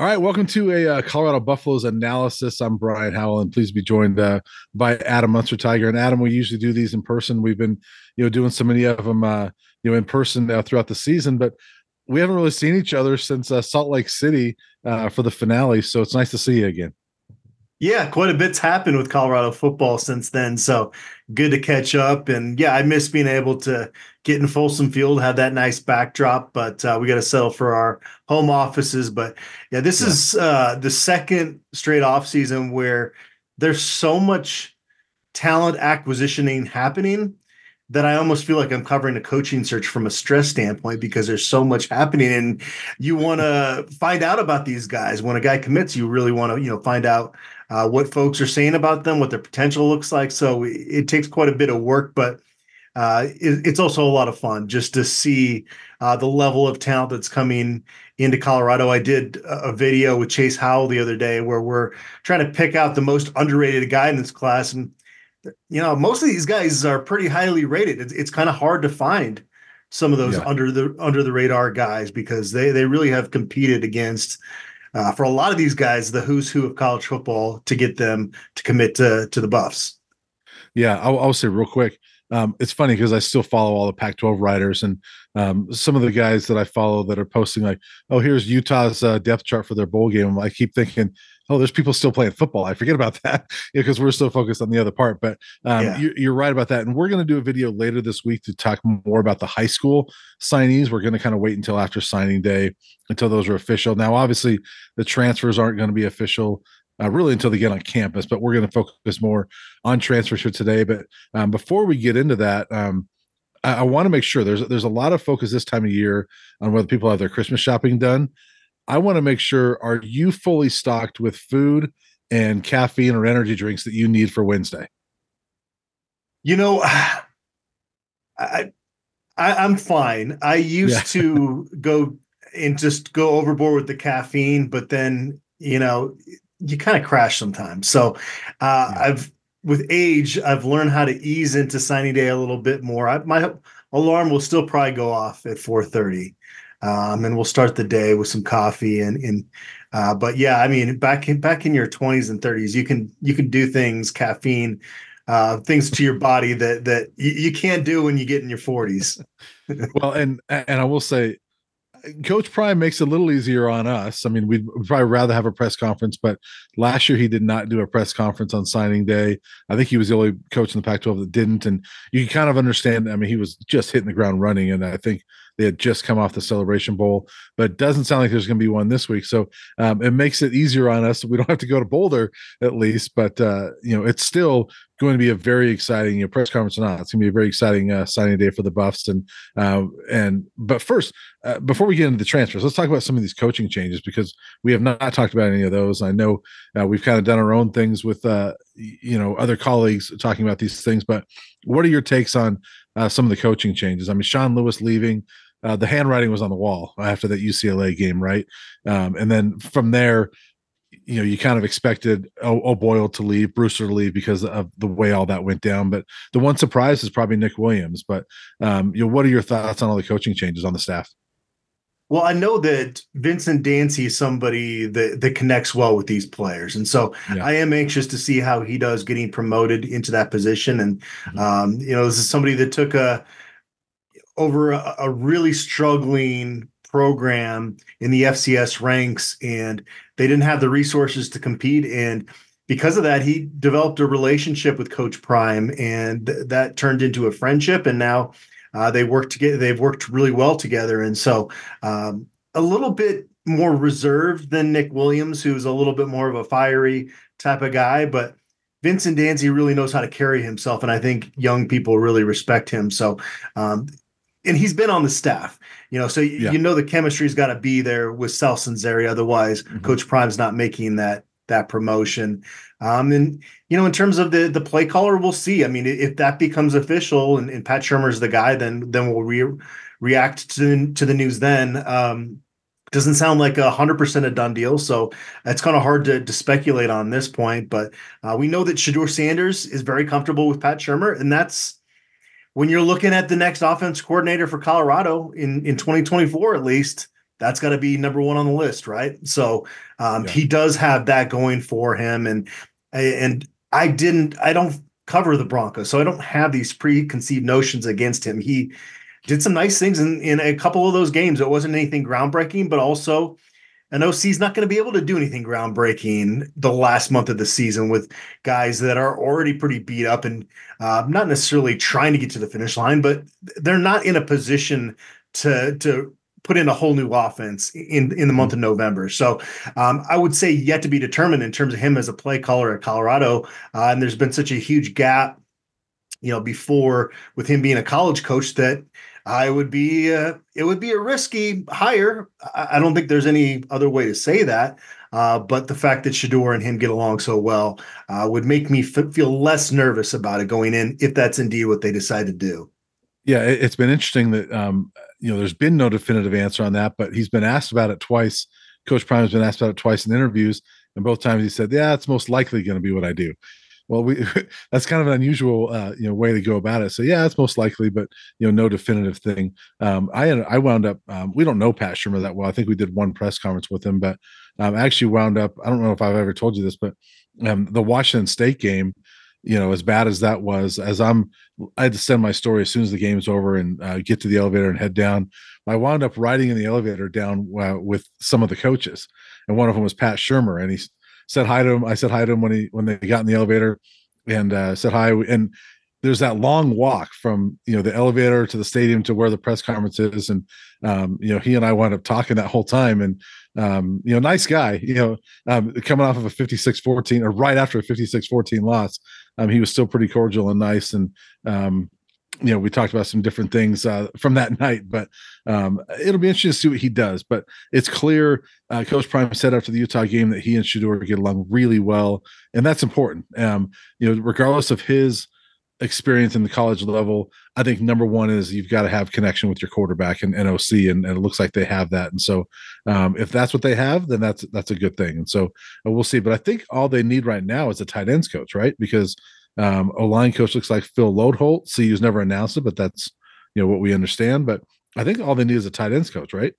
All right, welcome to a uh, Colorado Buffaloes analysis. I'm Brian Howell, and please be joined uh, by Adam Munsterteiger. And Adam, we usually do these in person. We've been, you know, doing so many of them, uh, you know, in person uh, throughout the season, but we haven't really seen each other since uh, Salt Lake City uh, for the finale. So it's nice to see you again. Yeah, quite a bit's happened with Colorado football since then. So good to catch up. And yeah, I miss being able to get in Folsom Field, have that nice backdrop, but uh, we got to settle for our home offices. But yeah, this yeah. is uh, the second straight off season where there's so much talent acquisitioning happening that I almost feel like I'm covering a coaching search from a stress standpoint because there's so much happening and you want to find out about these guys. When a guy commits, you really want to, you know, find out uh, what folks are saying about them, what their potential looks like. So it, takes quite a bit of work, but uh, it, it's also a lot of fun just to see uh, the level of talent that's coming into Colorado. I did a video with Chase Howell the other day where we're trying to pick out the most underrated guy in this class. And, you know, most of these guys are pretty highly rated. It's, it's kind of hard to find some of those yeah. under the under the radar guys because they they really have competed against uh, for a lot of these guys, the who's who of college football to get them to commit to to the Buffs. Yeah, I'll, I'll say real quick. Um, it's funny because I still follow all the Pac-12 writers and um, some of the guys that I follow that are posting like, "Oh, here's Utah's uh, depth chart for their bowl game." I keep thinking, oh, there's people still playing football. I forget about that because we're so focused on the other part. But um, yeah. you're, you're, right about that. And we're going to do a video later this week to talk more about the high school signees. We're going to kind of wait until after signing day until those are official. Now, obviously, the transfers aren't going to be official. Uh, really until they get on campus, but we're going to focus more on transfers for today. But um, before we get into that, um, I, I want to make sure there's there's a lot of focus this time of year on whether people have their Christmas shopping done. I want to make sure are you fully stocked with food and caffeine or energy drinks that you need for Wednesday? You know, I, I am fine. I used yeah. to go and just go overboard with the caffeine, but then you know you kind of crash sometimes. So uh, yeah. I've with age, I've learned how to ease into signing day a little bit more. I, my alarm will still probably go off at 4:30 um, and we'll start the day with some coffee and and uh, but yeah, I mean, back in back in your 20s and 30s, you can you can do things caffeine, uh, things to your body that that you, you can't do when you get in your 40s. well, and and I will say, Coach Prime makes it a little easier on us. I mean, we'd probably rather have a press conference, but last year he did not do a press conference on signing day. I think he was the only coach in the Pac 12 that didn't. And you can kind of understand. I mean, he was just hitting the ground running. And I think they had just come off the Celebration Bowl, but it doesn't sound like there's going to be one this week. So um, it makes it easier on us. We don't have to go to Boulder at least, but uh, you know it's still going to be a very exciting you know, press conference or not. It's going to be a very exciting uh, signing day for the Buffs. And uh, and but first, uh, before we get into the transfers, let's talk about some of these coaching changes because we have not talked about any of those. I know uh, we've kind of done our own things with uh, you know other colleagues talking about these things, but what are your takes on uh, some of the coaching changes? I mean, Sean Lewis leaving uh, the handwriting was on the wall after that UCLA game, right? Um, and then from there, you know, you kind of expected O'Boyle to leave, Brewster to leave because of the way all that went down. But the one surprise is probably Nick Williams. But um, you know, what are your thoughts on all the coaching changes on the staff? Well, I know that Vincent Dancy is somebody that, that connects well with these players. And so yeah. I am anxious to see how he does getting promoted into that position. And, mm-hmm. um, you know, this is somebody that took a, over a, a really struggling program in the FCS ranks, and they didn't have the resources to compete. And because of that, he developed a relationship with Coach Prime, and th- that turned into a friendship. And now uh, they work together. They've worked really well together. And so, um, a little bit more reserved than Nick Williams, who's a little bit more of a fiery type of guy, but. Vincent Dancy really knows how to carry himself, and I think young people really respect him. So, um, and he's been on the staff, you know, so yeah. you know the chemistry's got to be there with Sal Sunseri. Otherwise, mm-hmm. Coach Prime's not making that that promotion. Um, and you know, in terms of the the play caller, we'll see. I mean, if that becomes official and, and Pat Shurmur's the guy, then then we'll re- react to to the news. Then um, doesn't sound like a hundred percent a done deal. So it's kind of hard to, to speculate on this point. But uh, we know that Shedeur Sanders is very comfortable with Pat Shurmur, and that's when you're looking at the next offense coordinator for Colorado in, in 2024, at least, that's got to be number one on the list, right? So um, yeah. he does have that going for him, and and I didn't, I don't cover the Broncos, so I don't have these preconceived notions against him. He did some nice things in in a couple of those games. It wasn't anything groundbreaking, but also an OC's not going to be able to do anything groundbreaking the last month of the season with guys that are already pretty beat up and uh, not necessarily trying to get to the finish line, but they're not in a position to to put in a whole new offense in in the month of November. So um, I would say yet to be determined in terms of him as a play caller at Colorado. Uh, and there's been such a huge gap, you know, before with him being a college coach that I would be uh, it would be a risky hire. I, I, don't think there's any other way to say that. Uh, but the fact that Shedeur and him get along so well uh, would make me f- feel less nervous about it going in if that's indeed what they decide to do. Yeah, it, has been interesting that um, you know there's been no definitive answer on that, but he's been asked about it twice. Coach Prime has been asked about it twice in interviews, and both times he said, "Yeah, it's most likely going to be what I do." Well we that's kind of an unusual uh, you know way to go about it. So yeah it's most likely but you know no definitive thing. Um, i i wound up um, we don't know pat shurmur that well. I think we did one press conference with him but um, I actually wound up i don't know if i've ever told you this but um, the washington state game you know as bad as that was as i'm i had to send my story as soon as the game's over and uh, get to the elevator and head down i wound up riding in the elevator down uh, with some of the coaches and one of them was pat shurmur and he's said hi to him. I said hi to him when he when they got in the elevator, and uh, said hi. And there's that long walk from you know the elevator to the stadium to where the press conference is, and um, you know he and I wound up talking that whole time. And um, you know, nice guy. You know, um, coming off of a 56-14 or right after a 56-14 loss, um, he was still pretty cordial and nice. And um, you know, we talked about some different things uh, from that night, but um, it'll be interesting to see what he does. But it's clear uh, Coach Prime said after the Utah game that he and Shedeur get along really well, and that's important. Um, you know, regardless of his experience in the college level, I think number one is you've got to have connection with your quarterback and NOC, and, and it looks like they have that. And so, um, if that's what they have, then that's that's a good thing. And so uh, we'll see. But I think all they need right now is a tight ends coach, right? Because um, O line coach looks like Phil Loadholt. CU's never announced it, but that's you know what we understand. But I think all they need is a tight ends coach, right?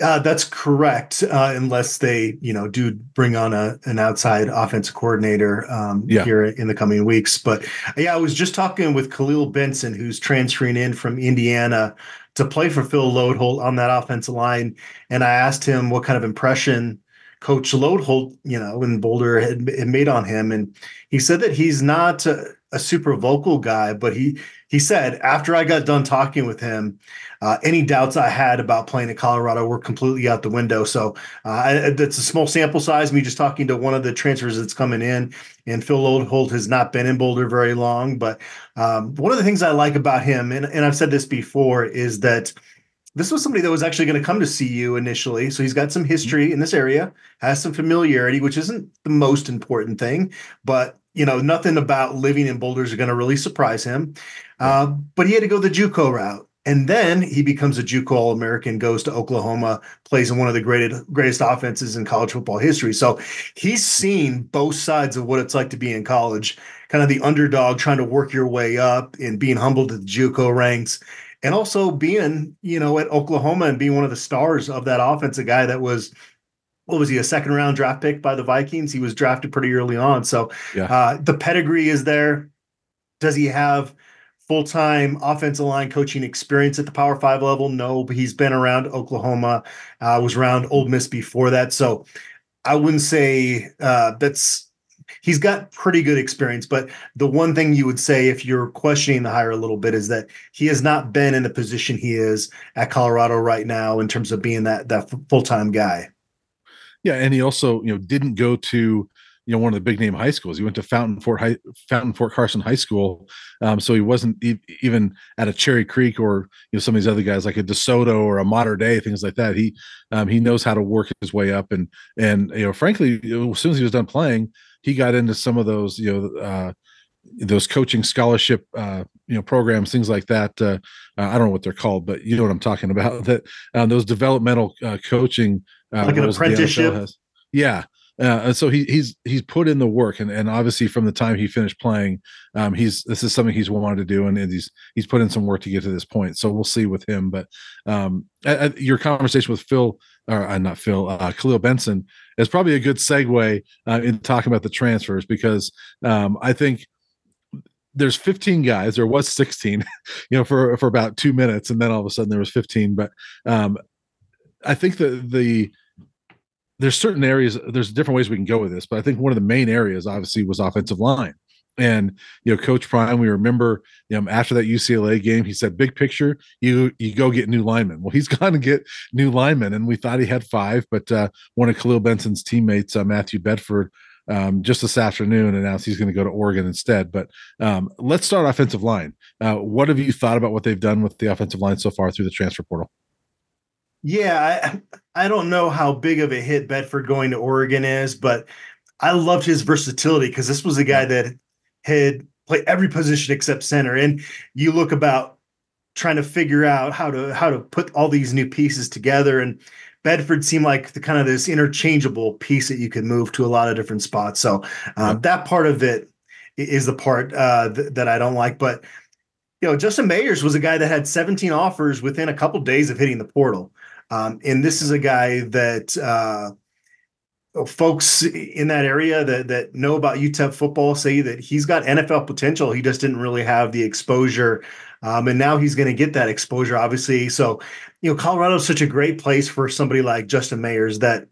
Uh, that's correct, uh, unless they, you know, do bring on a an outside offensive coordinator um, yeah. here in the coming weeks. But yeah, I was just talking with Kahlil Benson, who's transferring in from Indiana to play for Phil Loadholt on that offensive line, and I asked him what kind of impression Coach Loadholt, you know, in Boulder had, had made on him, and he said that he's not a, a, super vocal guy, but he he said after I got done talking with him, uh, any doubts I had about playing at Colorado were completely out the window. So uh, that's a small sample size. Me just talking to one of the transfers that's coming in, and Phil Loadholt has not been in Boulder very long, but um, one of the things I like about him, and, and I've said this before, is that this was somebody that was actually going to come to see you initially. So he's got some history in this area, has some familiarity, which isn't the most important thing, but you know, nothing about living in Boulders is going to really surprise him. Uh, but he had to go the JUCO route. And then he becomes a JUCO All American, goes to Oklahoma, plays in one of the greatest greatest offenses in college football history. So he's seen both sides of what it's like to be in college, kind of the underdog trying to work your way up and being humbled at the JUCO ranks, and also being, you know, at Oklahoma and being one of the stars of that offense, a guy that was what was he a second round draft pick by the Vikings? He was drafted pretty early on, so yeah. uh, the pedigree is there. Does he have full time offensive line coaching experience at the Power Five level? No, but he's been around Oklahoma, uh, was around Ole Miss before that, so I wouldn't say uh, that's he's got pretty good experience. But the one thing you would say if you're questioning the hire a little bit is that he has not been in the position he is at Colorado right now in terms of being that that full time guy. Yeah, and he also you know didn't go to you know one of the big name high schools. He went to Fountain Fort High, Fountain Fort Carson High School, um, so he wasn't e- even at a Cherry Creek or you know some of these other guys like a DeSoto or a Mater Dei things like that. He um, he knows how to work his way up and and you know frankly as soon as he was done playing, he got into some of those you know uh, those coaching scholarship uh, you know programs things like that uh, uh, i don't know what they're called but you know what i'm talking about that uh, those developmental uh, coaching uh, like an apprenticeship yeah uh, and so he, he's he's put in the work, and, and obviously from the time he finished playing, um, he's this is something he's wanted to do, and, and, he's he's put in some work to get to this point. So we'll see with him. But um, your conversation with Phil, or not Phil, uh, Kahlil Benson, is probably a good segue uh, in talking about the transfers because um, I think there's 15 guys there was 16 you know for for about two minutes and then all of a sudden there was 15 but um i think that the there's certain areas there's different ways we can go with this but i think one of the main areas obviously was offensive line and you know coach prime we remember you know after that ucla game he said big picture you you go get new linemen well he's gone to get new linemen and we thought he had five but uh, one of Kahlil benson's teammates uh, matthew bedford um, just this afternoon announced he's going to go to Oregon instead. But um, let's start offensive line. Uh, what have you thought about what they've done with the offensive line so far through the transfer portal? Yeah, I, I don't know how big of a hit Bedford going to Oregon is, but I loved his versatility because this was a guy that had played every position except center. And you look about trying to figure out how to how to put all these new pieces together and Bedford seemed like the kind of this interchangeable piece that you could move to a lot of different spots. So um, yeah. that part of it is the part uh, th- that I don't like. But you know, Justin Mayers was a guy that had 17 offers within a couple days of hitting the portal, um, and this is a guy that. Uh, folks in that area that that know about UTEP football say that he's got NFL potential. He just didn't really have the exposure um, and now he's going to get that exposure, obviously. So, you know, Colorado is such a great place for somebody like Justin Mayers that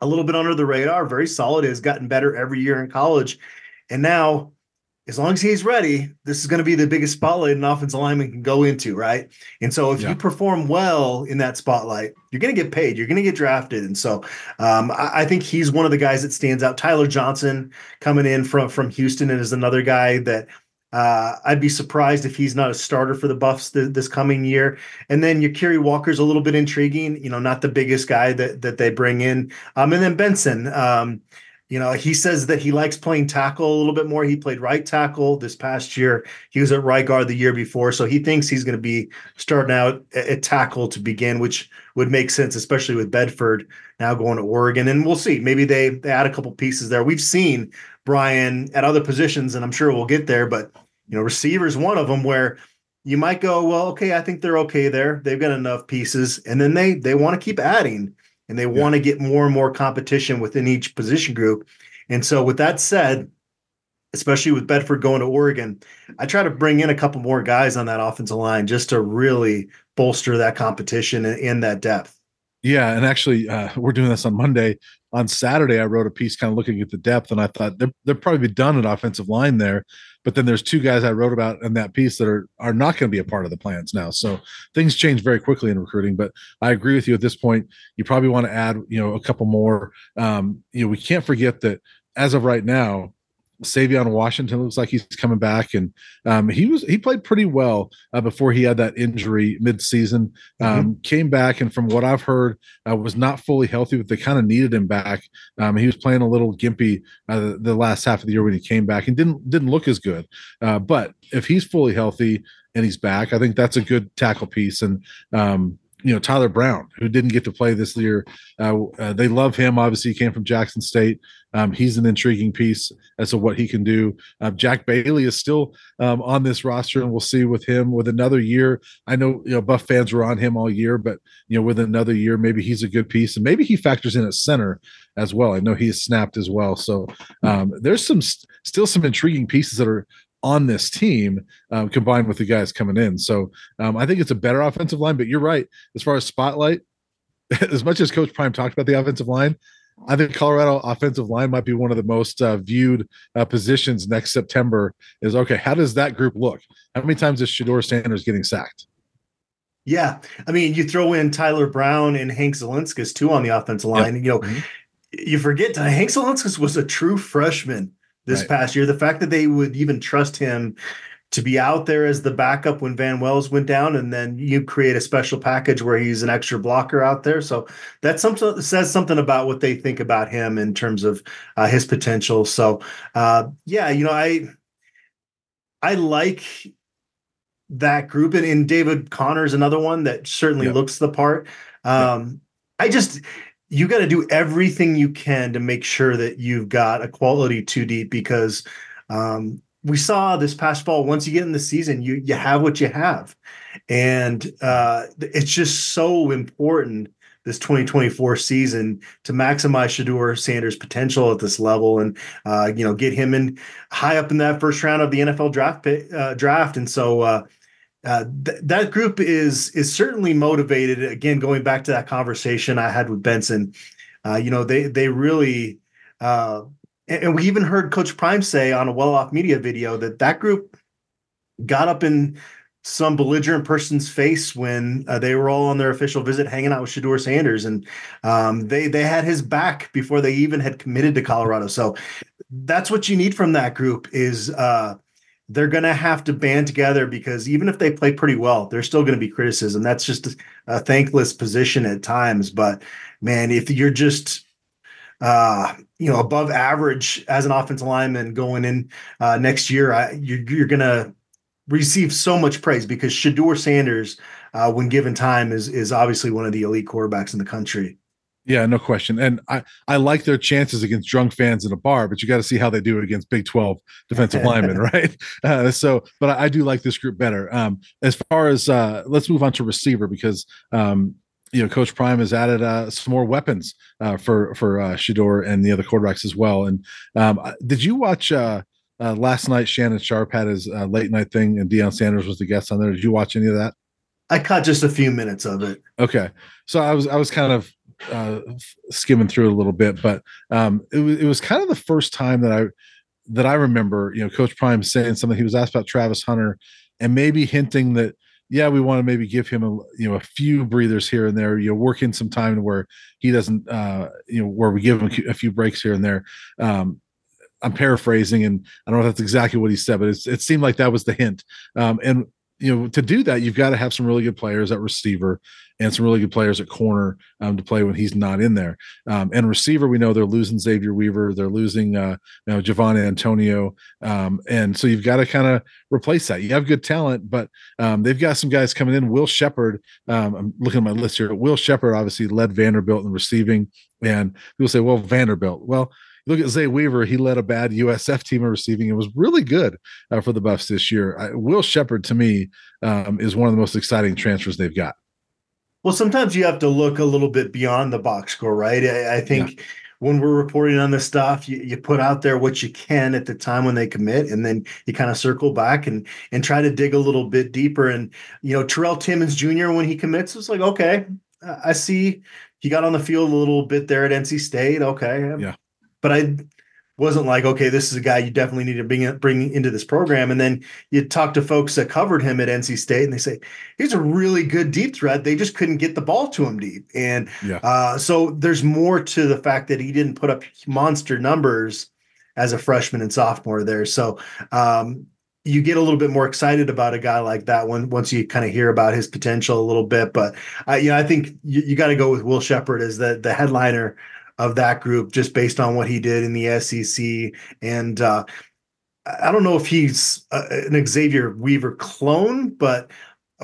a little bit under the radar, very solid, has gotten better every year in college. And now, as long as he's ready, this is going to be the biggest spotlight an offensive lineman can go into, right? And so, if yeah. you perform well in that spotlight, you're going to get paid, you're going to get drafted. And so, um, I, I, think he's one of the guys that stands out. Tyler Johnson coming in from from Houston and is another guy that uh, I'd be surprised if he's not a starter for the Buffs th- this coming year. And then Yakiri Walker's a little bit intriguing. You know, not the biggest guy that that they bring in. Um, and then Benson. Um, you know, he says that he likes playing tackle a little bit more. He played right tackle this past year. He was at right guard the year before, so he thinks he's going to be starting out at, tackle to begin, which would make sense, especially with Bedford now going to Oregon. And we'll see. Maybe they they add a couple pieces there. We've seen Brian at other positions, and I'm sure we'll get there. But you know, receivers one of them where you might go, well, okay, I think they're okay there. They've got enough pieces, and then they they want to keep adding, and they yeah. want to get more and more competition within each position group. And so, with that said, especially with Bedford going to Oregon, I try to bring in a couple more guys on that offensive line just to really bolster that competition and, and that depth. Yeah, and actually, uh, we're doing this on Monday. On Saturday, I wrote a piece kind of looking at the depth, and I thought they're they're probably done at offensive line there. But then there's two guys I wrote about in that piece that are are not going to be a part of the plans now. So things change very quickly in recruiting. But I agree with you at this point. You probably want to add, you know, a couple more. Um, you know, we can't forget that as of right now, Savion Washington looks like he's coming back, and um, he was he played pretty well uh, before he had that injury mid-season. Um, mm-hmm. Came back, and from what I've heard, uh, was not fully healthy, but they kind of needed him back. Um, he was playing a little gimpy uh, the, the, last half of the year when he came back, and didn't didn't look as good. Uh, but if he's fully healthy and he's back, I think that's a good tackle piece. And um, you know Tyler Brown, who didn't get to play this year. Uh, uh, they love him. Obviously, he came from Jackson State. Um, he's an intriguing piece as to what he can do. Uh, Jack Bailey is still um, on this roster, and we'll see with him with another year. I know you know Buff fans were on him all year, but you know with another year, maybe he's a good piece, and maybe he factors in at center as well. I know he's snapped as well. So um, there's some still some intriguing pieces that are on this team um, combined with the guys coming in. So um, I think it's a better offensive line. But you're right as far as spotlight. As much as Coach Prime talked about the offensive line, I think Colorado offensive line might be one of the most uh, viewed uh, positions next September. Is okay. How does that group look? How many times is Shedeur Sanders getting sacked? Yeah, I mean, you throw in Tyler Brown and Hank Zilinskas too on the offensive line. Yep. You know, mm-hmm. you forget Hank Zilinskas was a true freshman this right. past year. The fact that they would even trust him to be out there as the backup when Van Wells went down, and then you create a special package where he's an extra blocker out there. So that's something that says something about what they think about him in terms of uh, his potential. So uh, yeah, you know, I I like that group, and, and David Conner is another one that certainly yep. looks the part. Um, yep. I just you got to do everything you can to make sure that you've got a quality two deep because um, we saw this past fall. Once you get in the season, you you have what you have, and uh, it's just so important this 2024 season to maximize Shedeur Sanders' potential at this level, and uh, you know get him in high up in that first round of the NFL draft uh, draft. And so uh, th- that group is is certainly motivated. Again, going back to that conversation I had with Benson, uh, you know they they really. Uh, and we even heard Coach Prime say on a well off media video that that group got up in some belligerent person's face when uh, they were all on their official visit hanging out with Shedeur Sanders and um, they they had his back before they even had committed to Colorado. So that's what you need from that group is uh, they're going to have to band together because even if they play pretty well, there's still going to be criticism. That's just a, thankless position at times. But man, if you're just uh, you know above average as an offensive lineman going in uh, next year, I, you're, you're going to receive so much praise because Shedeur Sanders, uh, when given time, is is obviously one of the elite quarterbacks in the country. Yeah, no question. And I, I like their chances against drunk fans in a bar, but you got to see how they do it against Big 12 defensive linemen, right? Uh, so, but I, I, do like this group better. Um, as far as uh, let's move on to receiver because um, you know Coach Prime has added uh, some more weapons uh, for for uh, Shedeur and the other quarterbacks as well. And um, did you watch? Uh, uh, last night, Shannon Sharpe had his uh, late night thing, and Deion Sanders was the guest on there. Did you watch any of that? I caught just a few minutes of it. Okay, so I was I was kind of uh, skimming through it a little bit, but um, it was it was kind of the first time that I that I remember, you know, Coach Prime saying something. He was asked about Travis Hunter, and maybe hinting that yeah, we want to maybe give him a you know a few breathers here and there. You know, work in some time where he doesn't, uh, you know, where we give him a few breaks here and there. Um, I'm paraphrasing, and I don't know if that's exactly what he said, but it seemed like that was the hint. Um, and you know, to do that, you've got to have some really good players at receiver and some really good players at corner um, to play when he's not in there. Um, and receiver, we know they're losing Xavier Weaver, they're losing uh, you know Javon Antonio, um, and so you've got to kind of replace that. You have good talent, but um, they've got some guys coming in. Will Sheppard, um, I'm looking at my list here. Will Sheppard obviously led Vanderbilt in receiving, and people say, well, Vanderbilt, well look at Zay Weaver. He led a bad USF team in receiving and was really good uh, for the Buffs this year. I, Will Sheppard, to me, um, is one of the most exciting transfers they've got. Well, sometimes you have to look a little bit beyond the box score, right? I, I think. Yeah. When we're reporting on this stuff, you, you put out there what you can at the time when they commit, and then you kind of circle back and and try to dig a little bit deeper. And you know, Terrell Timmons Jr. when he commits, was like, okay, I see he got on the field a little bit there at NC State. Okay, yeah, but I wasn't like, okay, this is a guy you definitely need to bring bring into this program. And then you talk to folks that covered him at NC State, and they say he's a really good deep threat. They just couldn't get the ball to him deep, and yeah. uh, so there's more to the fact that he didn't put up monster numbers as a freshman and sophomore there. So um, you get a little bit more excited about a guy like that when once you kind of hear about his potential a little bit. But I, you know, I think you, you got to go with Will Sheppard as the the headliner of that group just based on what he did in the SEC. And uh, I don't know if he's a, an Xavier Weaver clone, but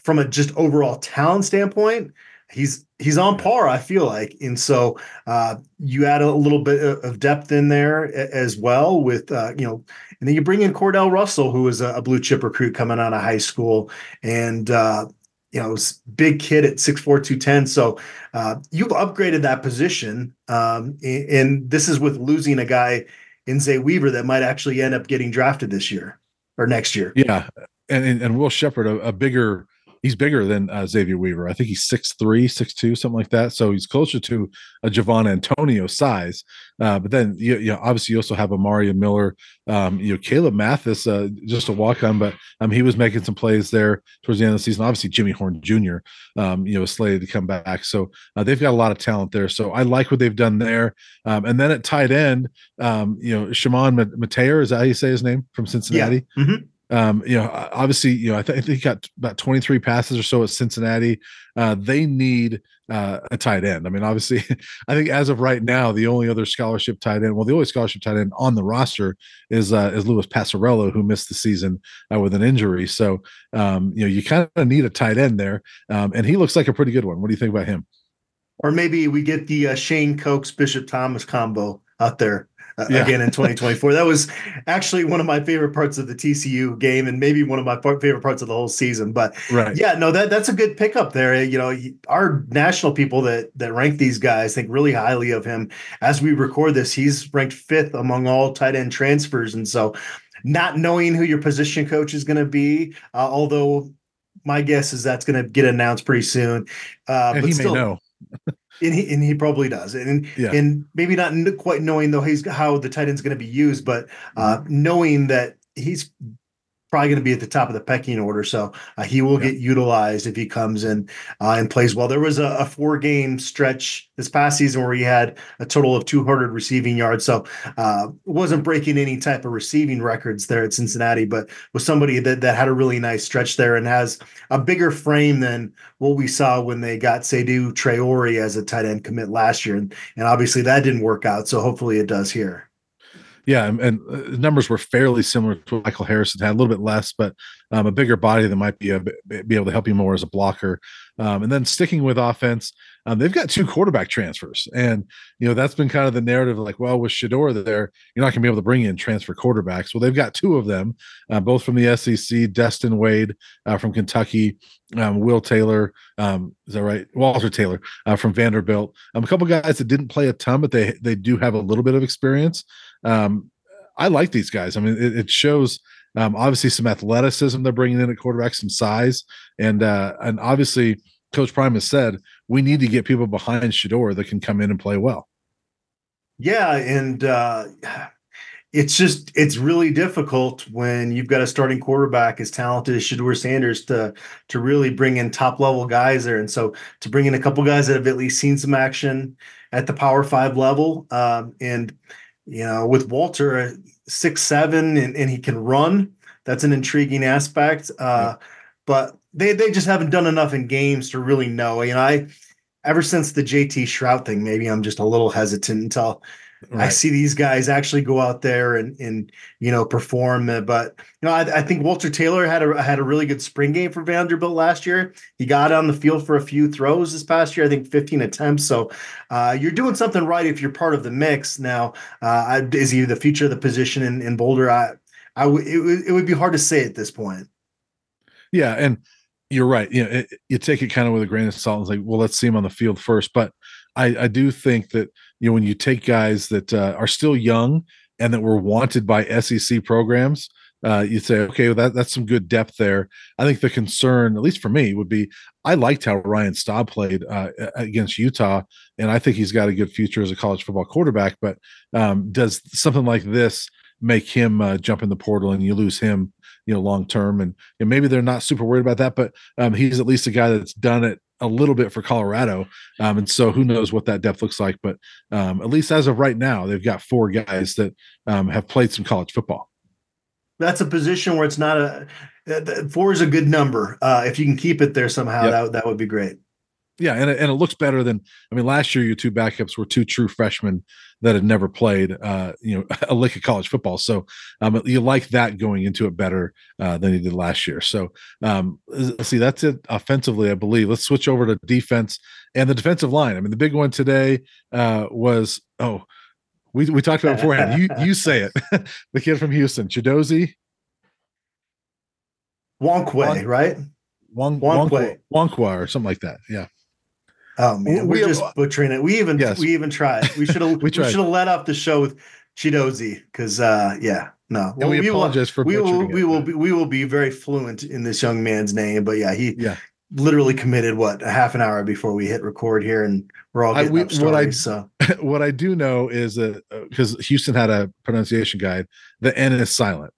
from a just overall talent standpoint, he's he's on par. I feel like, and so uh, you add a little bit of depth in there as well with uh, you know, and then you bring in Cordale Russell, who is a, blue chip recruit coming out of high school, and uh, you know, big kid at 6'4, 210. So uh, you've upgraded that position. Um, and this is with losing a guy in Zay Weaver that might actually end up getting drafted this year or next year. Yeah. And, and, Will Sheppard, a, a bigger he's bigger than uh, Xavier Weaver. I think he's 6'3, 6'2, something like that. So he's closer to a Javon Antonio size. Uh, but then, you, you, know, obviously you also have Amari Miller, um, you know, Caleb Mathis, uh, just a walk on, but um, he was making some plays there towards the end of the season. Obviously, Jimmy Horn Jr., um, you know, slated to come back. So uh, they've got a lot of talent there. So I like what they've done there. Um, and then at tight end, um, you know, Chamon Metayer, is that how you say his name from Cincinnati? Yeah. Mm-hmm um, you know, obviously, you know, I, th- I, think he got about 23 passes or so at Cincinnati. Uh, they need uh, a tight end. I mean, obviously, I think as of right now, the only other scholarship tight end, well, the only scholarship tight end on the roster is uh, is Louis Passarello, who missed the season uh, with an injury. So, um, you know, you kind of need a tight end there, um, and he looks like a pretty good one. What do you think about him? Or maybe we get the uh, Shane Cokes Bishop Thomas combo out there uh, yeah. again in 2024. that was actually one of my favorite parts of the TCU game, and maybe one of my favorite parts of the whole season. But right. yeah, no, that that's a good pickup there. You know, our national people that that rank these guys think really highly of him. As we record this, he's ranked fifth among all tight end transfers, and so not knowing who your position coach is going to be, uh, although my guess is that's going to get announced pretty soon. Uh, and but he still, may know. And he and he probably does, and yeah. and maybe not quite knowing though he's how the tight end's going to be used, but uh, mm-hmm. knowing that he's probably going to be at the top of the pecking order. So uh, he will yeah. get utilized if he comes in uh, and plays well. There was a, a, four game stretch this past season where he had a total of 200 receiving yards. So uh, wasn't breaking any type of receiving records there at Cincinnati, but was somebody that, that had a really nice stretch there and has a bigger frame than what we saw when they got Seydou Traore as a tight end commit last year. And, and obviously that didn't work out. So hopefully it does here. Yeah, and, and uh, numbers were fairly similar to what Michael Harrison had, a little bit less, but um, a bigger body that might be a, be able to help you more as a blocker. Um, and then sticking with offense, um, they've got two quarterback transfers, and you know that's been kind of the narrative. Like, well, with Shedeur there, you're not going to be able to bring in transfer quarterbacks. Well, they've got two of them, uh, both from the SEC. Destin Wade uh, from Kentucky, um, Will Taylor, um, is that right? Walter Taylor uh, from Vanderbilt. Um, a couple guys that didn't play a ton, but they they do have a little bit of experience. Um, I like these guys. I mean, it, it shows um, obviously some athleticism they're bringing in at quarterback, some size, and uh, and obviously Coach Prime has said we need to get people behind Shedeur that can come in and play well. Yeah, and uh, it's just it's really difficult when you've got a starting quarterback as talented as Shedeur Sanders to to really bring in top level guys there, and so to bring in a couple guys that have at least seen some action at the Power Five level, um, and you know, with Walter six seven and, and he can run. That's an intriguing aspect. Uh, yeah. But they they just haven't done enough in games to really know. You know, I ever since the JT Shrout thing, maybe I'm just a little hesitant until Right. I see these guys actually go out there and and you know perform. But you know, I, I, think Walter Taylor had a had a really good spring game for Vanderbilt last year. He got on the field for a few throws this past year. I think 15 attempts. So uh, you're doing something right if you're part of the mix. Now, uh, is he the future of the position in, in Boulder? I, I w- it, it would be hard to say at this point. Yeah, and you're right. You know, it, you take it kind of with a grain of salt and say, well, let's see him on the field first. But I, I do think that you know when you take guys that uh, are still young and that were wanted by SEC programs, uh, you say, okay, well, that that's some good depth there. I think the concern, at least for me, would be I liked how Ryan Staub played uh, against Utah, and I think he's got a good future as a college football quarterback. But um, does something like this make him uh, jump in the portal and you lose him? You know, long term, and, maybe they're not super worried about that, but um, he's at least a guy that's done it a little bit for Colorado. Um, and so who knows what that depth looks like. But um, at least as of right now, they've got four guys that um, have played some college football. That's a position where it's not a uh, four is a good number. Uh, if you can keep it there somehow, yep. that, that would be great. Yeah, and it, and it looks better than I mean. Last year, your two backups were two true freshmen that had never played, uh, you know, a lick of college football. So um, you like that going into it better uh, than you did last year. So um, see, that's it offensively, I believe. Let's switch over to defense and the defensive line. I mean, the big one today uh, was oh, we we talked about beforehand. you you say it, the kid from Houston, Chidozie. Wonkwe, right? Wonkwe. Wonkwa or something like that. Yeah. Oh man, we, are just butchering it. We even yes. we even tried. We should have we, we should have let off the show with Chidozie because uh yeah no. Well, we, we apologize will, for we will we will be, we will be very fluent in this young man's name. But yeah, he yeah literally committed what a half an hour before we hit record here, and we're all getting I, we, stories, what I so what I do know is that because uh, Houston had a pronunciation guide, the N is silent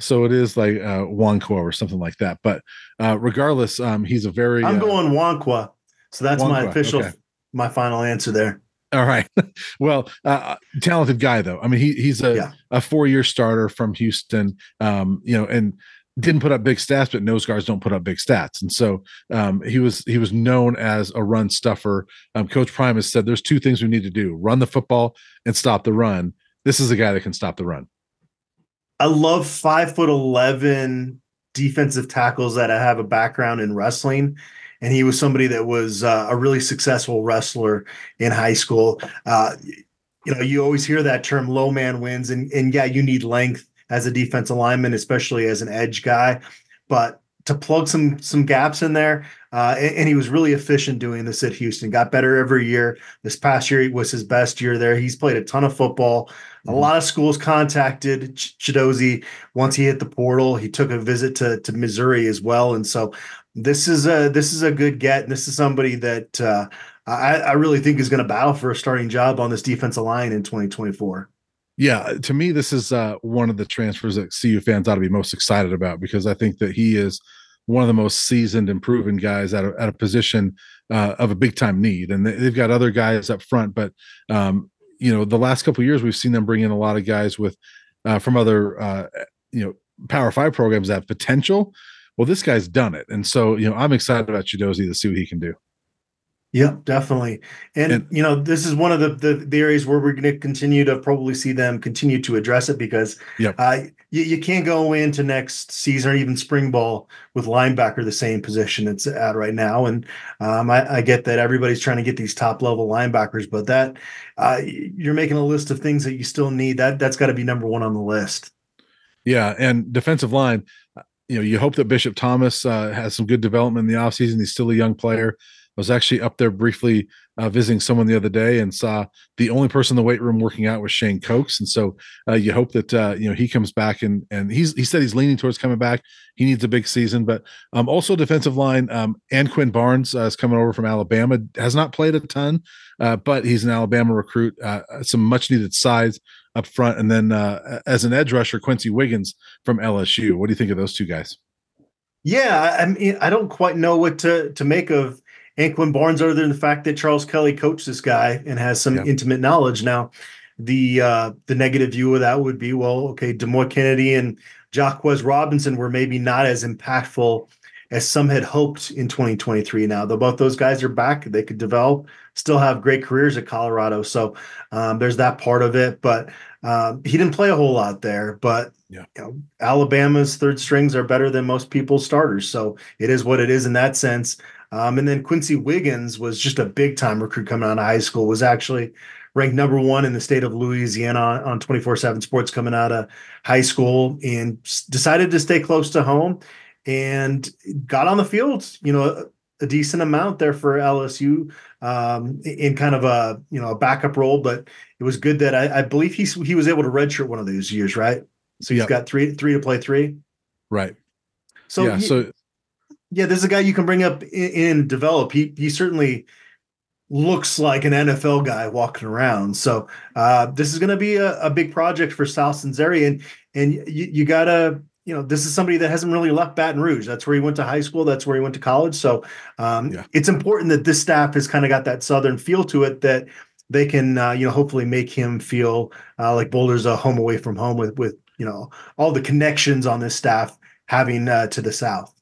so it is like uh Wonkwa or something like that. But uh regardless, um he's a very I'm uh, going Wonkwa. So that's my official, okay. my final answer there. All right. well, uh, uh, talented guy though. I mean, he he's a yeah. a four year starter from Houston. Um, you know, and didn't put up big stats, but nose guards don't put up big stats, and so um, he was he was known as a run stuffer. Um, Coach Prime has said there's two things we need to do: run the football and stop the run. This is a guy that can stop the run. I love five foot eleven defensive tackles that I have a background in wrestling and he was somebody that was uh, a really successful wrestler in high school. Uh, you know, you always hear that term "low man wins," and and yeah, you need length as a defensive lineman, especially as an edge guy. But to plug some some gaps in there, uh, and, and, he was really efficient doing this at Houston. Got better every year. This past year was his best year there. He's played a ton of football. A lot of schools contacted Ch- Chidozie once he hit the portal. He took a visit to to Missouri as well, and so this is a this is a good get. And this is somebody that uh, I, I really think is going to battle for a starting job on this defensive line in 2024. Yeah, to me, this is uh, one of the transfers that CU fans ought to be most excited about because I think that he is one of the most seasoned and proven guys at a, at a position uh, of a big time need. And they've got other guys up front, but um, you know, the last couple years we've seen them bring in a lot of guys with uh, from other uh, you know Power Five programs that potential. Well, this guy's done it, and so you know, I'm excited about Chidozie to see what he can do. Yep, definitely. And, and, you know, this is one of the, the, the areas where we're going to continue to probably see them continue to address it because yep. uh, you, you can't go into next season or even spring ball with linebacker the same position it's at right now. And um, I, I, get that everybody's trying to get these top level linebackers, but that uh, you're making a list of things that you still need. That that's got to be number one on the list. Yeah, and defensive line. You know, you hope that Bishop Thomas uh, has some good development in the offseason. He's still a young player I was actually up there briefly uh, visiting someone the other day and saw the only person in the weight room working out was Shane Cokes. And so uh, you hope that uh, you know he comes back and and he's he said he's leaning towards coming back. He needs a big season, but um, also defensive line. Um, Anquan Barnes uh, is coming over from Alabama. Has not played a ton, uh, but he's an Alabama recruit. Uh, some much needed size up front, and then as an edge rusher, Quency Wiggins from LSU. What do you think of those two guys? Yeah, I mean, I don't quite know what to to make of Anquan Barnes, other than the fact that Charles Kelly coached this guy and has some yeah. intimate knowledge. Now, the uh, the negative view of that would be, well, okay, Demouy Kennedy and Jacquez Robinson were maybe not as impactful as some had hoped in 2023. Now, though both those guys are back, they could develop, still have great careers at Colorado. So um, there's that part of it. But um, he didn't play a whole lot there. But yeah. you know, Alabama's third strings are better than most people's starters. So it is what it is in that sense. Um, and then Quency Wiggins was just a big time recruit coming out of high school, was actually ranked number one in the state of Louisiana on 24 7 sports coming out of high school and decided to stay close to home and got on the field, you know, a, decent amount there for LSU um, in kind of a, you know, a backup role. But it was good that I, I believe he, he was able to redshirt one of those years, right? So he's yep. got three, three to play three. Right. So, yeah, he, so yeah, this is a guy you can bring up and develop. He he certainly looks like an NFL guy walking around. So uh, this is going to be a, a, big project for Sal Sunseri, and and you, you gotta you know this is somebody that hasn't really left Baton Rouge. That's where he went to high school. That's where he went to college. So um, yeah. it's important that this staff has kind of got that southern feel to it that they can uh, you know hopefully make him feel uh, like Boulder's a home away from home with with you know all the connections on this staff having uh, to the south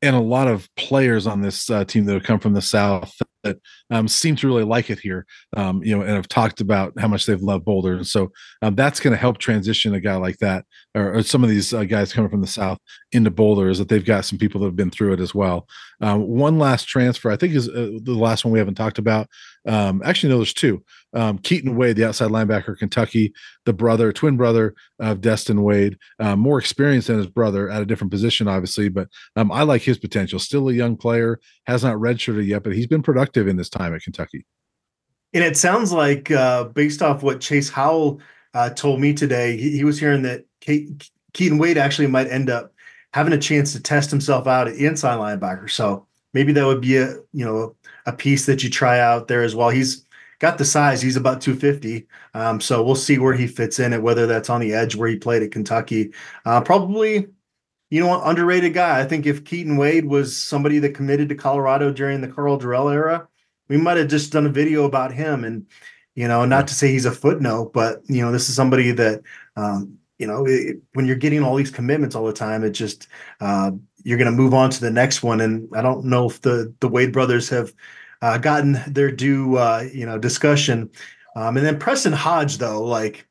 and a lot of players on this uh, team that have come from the south that um, seem to really like it here, um, you know, and have talked about how much they've loved Boulder, and so um, that's going to help transition a guy like that, or, or some of these uh, guys coming from the south into Boulder, is that they've got some people that have been through it as well. Um, one last transfer, I think, is uh, the last one we haven't talked about. Um, actually, no, there's two. Um, Keaton Wade, the outside linebacker, Kentucky, the brother, twin brother of Destin Wade, uh, more experienced than his brother at a different position, obviously, but I like his potential. Still a young player, has not redshirted yet, but he's been productive in this time at Kentucky. And it sounds like, uh, based off what Chase Howell uh, told me today, he, he was hearing that Keaton Wade actually might end up having a chance to test himself out at inside linebacker. So maybe that would be a you know a piece that you try out there as well. He's got the size. He's about 250. Um, so we'll see where he fits in it, whether that's on the edge where he played at Kentucky. Uh, probably you know, underrated guy. I think if Keaton Wade was somebody that committed to Colorado during the Karl Dorrell era, we might have just done a video about him. And, you know, not to say he's a footnote, but, you know, this is somebody that, um, you know, it, when you're getting all these commitments all the time, it just, uh, you're going to move on to the next one. And I don't know if the, the Wade brothers have uh, gotten their due, uh, you know, discussion. Um, and then Preston Hodge, though, like,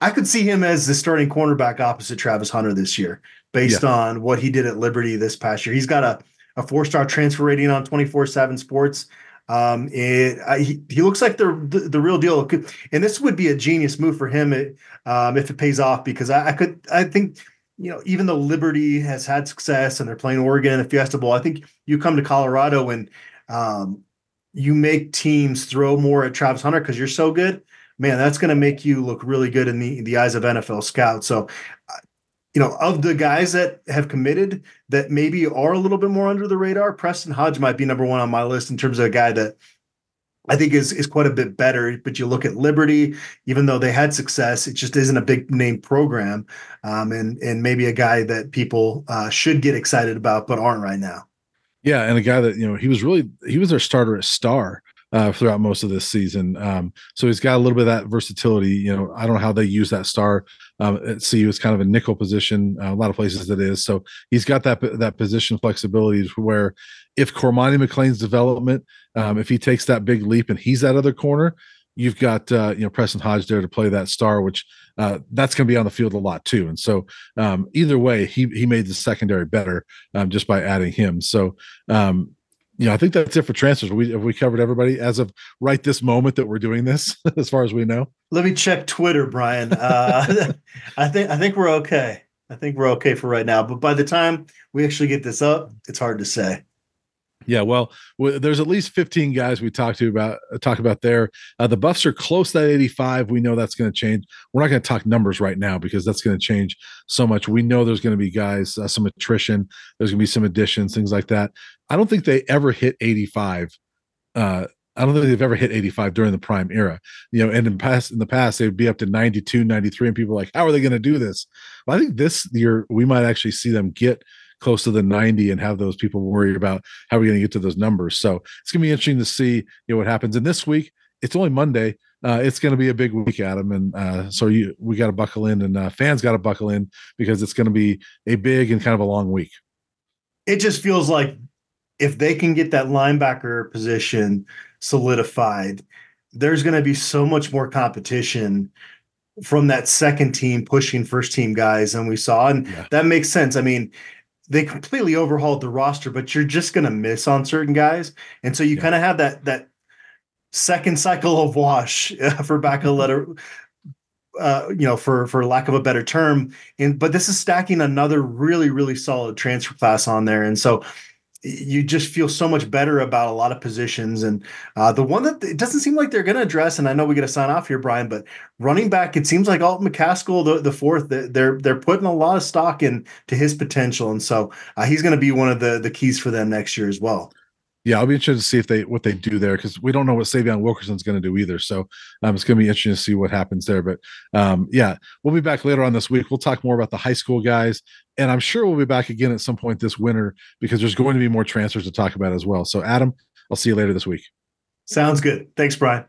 I could see him as the starting cornerback opposite Travis Hunter this year based yeah. on what he did at Liberty this past year. He's got a a four star transfer rating on 24 7 sports. Um, it, I, he, he looks like the, the, the real deal. And this would be a genius move for him it, um, if it pays off because I, I, could I think you know even though Liberty has had success and they're playing Oregon in the Fiesta Bowl, I think you come to Colorado and um, you make teams throw more at Travis Hunter because you're so good. Man, that's going to make you look really good in the the eyes of NFL scouts. So you know, of the guys that have committed that maybe are a little bit more under the radar, Preston Hodge might be number one on my list in terms of a guy that I think is is quite a bit better. But you look at Liberty, even though they had success, it just isn't a big name program, um, and and maybe a guy that people uh, should get excited about but aren't right now. Yeah, and a guy that you know he was really he was their starter at star uh, throughout most of this season. Um, so he's got a little bit of that versatility. You know, I don't know how they use that star um, at CU. It's kind of a nickel position. Uh, a lot of places it is. So he's got that that position flexibility where if Cormani McClain's development, um, if he takes that big leap and he's that other corner, you've got uh, you know Preston Hodge there to play that star, which uh, that's going to be on the field a lot too. And so um, either way, he he made the secondary better um, just by adding him. So um, know I think that's it for transfers. We have we covered everybody as of right this moment that we're doing this, as far as we know. Let me check Twitter, Brian. Uh, I think I think we're okay. I think we're okay for right now. But by the time we actually get this up, it's hard to say. Yeah, well, there's at least 15 guys we talked to about uh, talk about there. Uh, the Buffs are close to that 85. We know that's going to change. We're not going to talk numbers right now because that's going to change so much. We know there's going to be guys, uh, some attrition. There's going to be some additions, things like that. I don't think they ever hit 85. Uh, I don't think they've ever hit 85 during the prime era. You know, and in past in the past they'd be up to 92, 93, and people are like, how are they going to do this? Well, I think this year we might actually see them get close to the 90 and have those people worry about how we're going to get to those numbers. So it's going to be interesting to see you know what happens. And this week, it's only Monday. Uh, it's going to be a big week, Adam, and uh, so you we got to buckle in, and uh, fans got to buckle in because it's going to be a big and kind of a long week. It just feels like if they can get that linebacker position solidified, there's going to be so much more competition from that second team pushing first team guys than we saw, and yeah. that makes sense. I mean, they completely overhauled the roster, but you're just going to miss on certain guys, and so you yeah. kind of have that that second cycle of wash uh, for back a letter. Uh, you know, for for lack of a better term, and but this is stacking another really really solid transfer class on there, and so you just feel so much better about a lot of positions. And uh, the one that it doesn't seem like they're going to address, and I know we got to sign off here, Brian, but running back, it seems like Alton McCaskill, the, the fourth, they're they're putting a lot of stock in to his potential, and so uh, he's going to be one of the the keys for them next year as well yeah, I'll be interested to see if they what they do there because we don't know what Sy'Veon Wilkerson's going to do either. So um, it's going to be interesting to see what happens there. But um, yeah, we'll be back later on this week. We'll talk more about the high school guys, and I'm sure we'll be back again at some point this winter because there's going to be more transfers to talk about as well. So Adam, I'll see you later this week. Sounds good. Thanks, Brian.